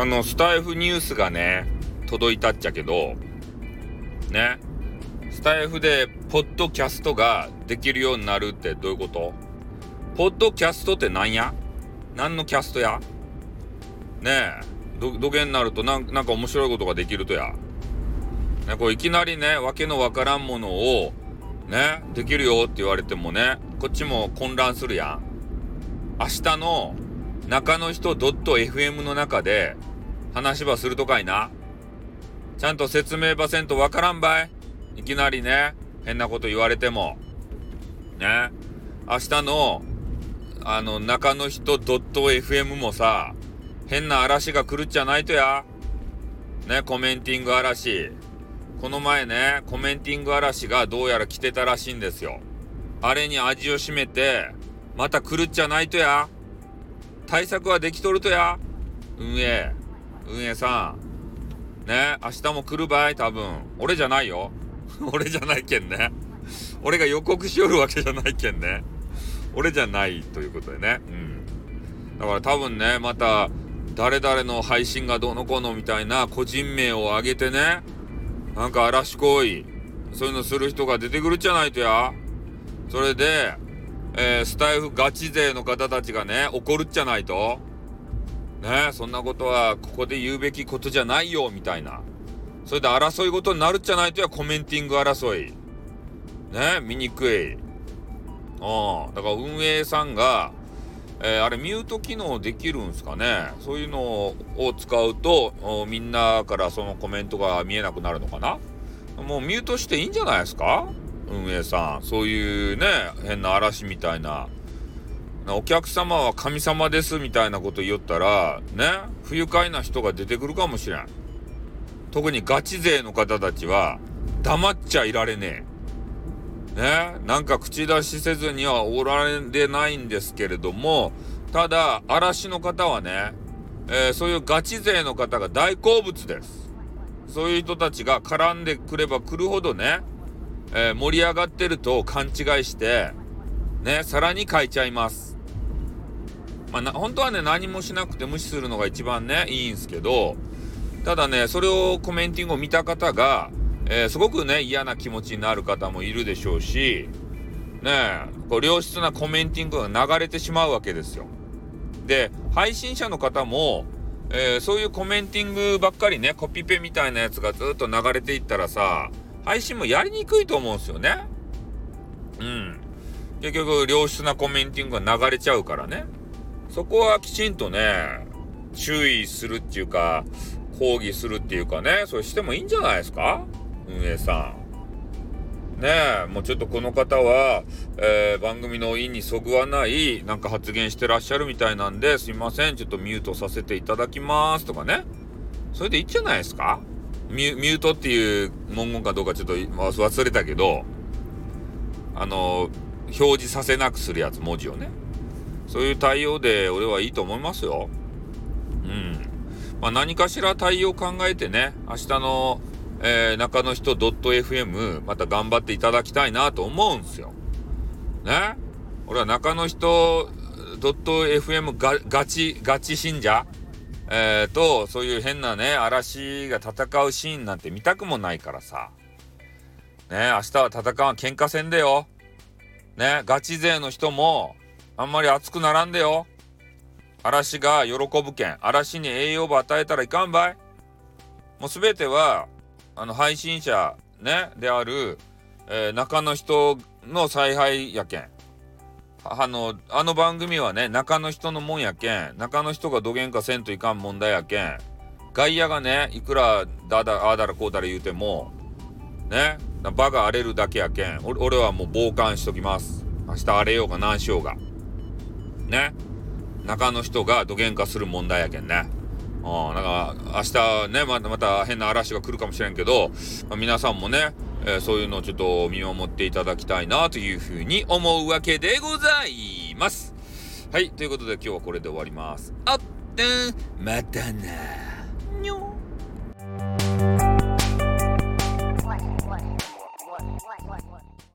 あの、スタイフニュースがね、届いたっちゃけど、ね、スタイフでポッドキャストができるようになるってどういうこと？ポッドキャストって何や？何のキャストや？ねえ、ど、土下になるとなんなんか面白いことができるとや？ね、こういきなりね、わけのわからんものを、ね、できるよって言われてもね、こっちも混乱するやん。明日の中の人 .fm の中で話ばするとかいな。ちゃんと説明ばせんとわからんばい。いきなりね、変なこと言われても。ね。明日の、あの、中の人 .fm もさ、変な嵐が来るっちゃないとや。ね、コメンティング嵐。この前ね、コメンティング嵐がどうやら来てたらしいんですよ。あれに味を占めて、また来るっちゃないとや。対策はできとるとや。運営。運営さん。ね、明日も来るばい、多分。俺じゃないよ。俺じゃないけんね。俺が予告しよるわけじゃないけんね。俺じゃないということでね。うん。だから多分ね、また、誰々の配信がどうのこうのみたいな個人名を挙げてね、なんか嵐行為、そういうのする人が出てくるじゃないとや。それで、えー、スタイフガチ勢の方たちがね、怒るっちゃないと。ねそんなことはここで言うべきことじゃないよ、みたいな。それで争い事になるっちゃないとや、コメンティング争い。ね見にくい。うん。だから運営さんが、えー、あれミュート機能できるんすかね？そういうのを使うと、みんなからそのコメントが見えなくなるのかな？もうミュートしていいんじゃないですか？運営さん。そういうね、変な嵐みたいな。お客様は神様ですみたいなこと言ったら、ね、不愉快な人が出てくるかもしれん。特にガチ勢の方たちは、黙っちゃいられねえ。ね、なんか口出しせずにはおられないんですけれども、ただ、嵐の方はね、えー、そういうガチ勢の方が大好物です。そういう人たちが絡んでくれば来るほどね、えー、盛り上がってると勘違いして、ね、さらに書いちゃいます。まあ、本当はね、何もしなくて無視するのが一番ね、いいんすけど、ただね、それをコメンティングを見た方が、えー、すごくね、嫌な気持ちになる方もいるでしょうし、ねこう良質なコメンティングが流れてしまうわけですよ。で、配信者の方も、えー、そういうコメンティングばっかりね、コピペみたいなやつがずっと流れていったらさ、配信もやりにくいと思うんですよね。うん。結局、良質なコメンティングが流れちゃうからね。そこはきちんとね、注意するっていうか、抗議するっていうかね、それしてもいいんじゃないですか？運営さん。ねえ、もうちょっとこの方は、えー、番組の意にそぐわないなんか発言してらっしゃるみたいなんで、すいません、ちょっとミュートさせていただきますとかね。それでいいんじゃないですか？ミュミュートっていう文言かどうかちょっと忘れたけど、あの、表示させなくするやつ、文字をね。そういう対応で俺はいいと思いますよ。うん。まあ、何かしら対応考えてね、明日の、えー、中の人 .fm また頑張っていただきたいなと思うんすよ。ね？俺は中の人 .fm がガチ、ガチ信者えー、と、そういう変なね、嵐が戦うシーンなんて見たくもないからさ。ね、明日は戦わん喧嘩戦でよ。ね、ガチ勢の人も、あんまり熱くならんでよ。嵐が喜ぶけん。嵐に栄養を与えたらいかんばい。もうすべては、あの、配信者、ね、である、えー、中の人の采配やけん。あの、あの番組はね、中の人のもんやけん、中の人がどげんかせんといかん問題やけん、外野がね、いくらだだ、ああだらこうだら言うても、ね、場が荒れるだけやけん、俺はもう傍観しときます。明日荒れようが何しようが。ね。中の人がどげんかする問題やけんね。あなんか、明日ね、また、また変な嵐が来るかもしれんけど、まあ、皆さんもね、えー、そういうのをちょっと見守っていただきたいなというふうに思うわけでございます。はい、ということで今日はこれで終わります。あってん、またなにょ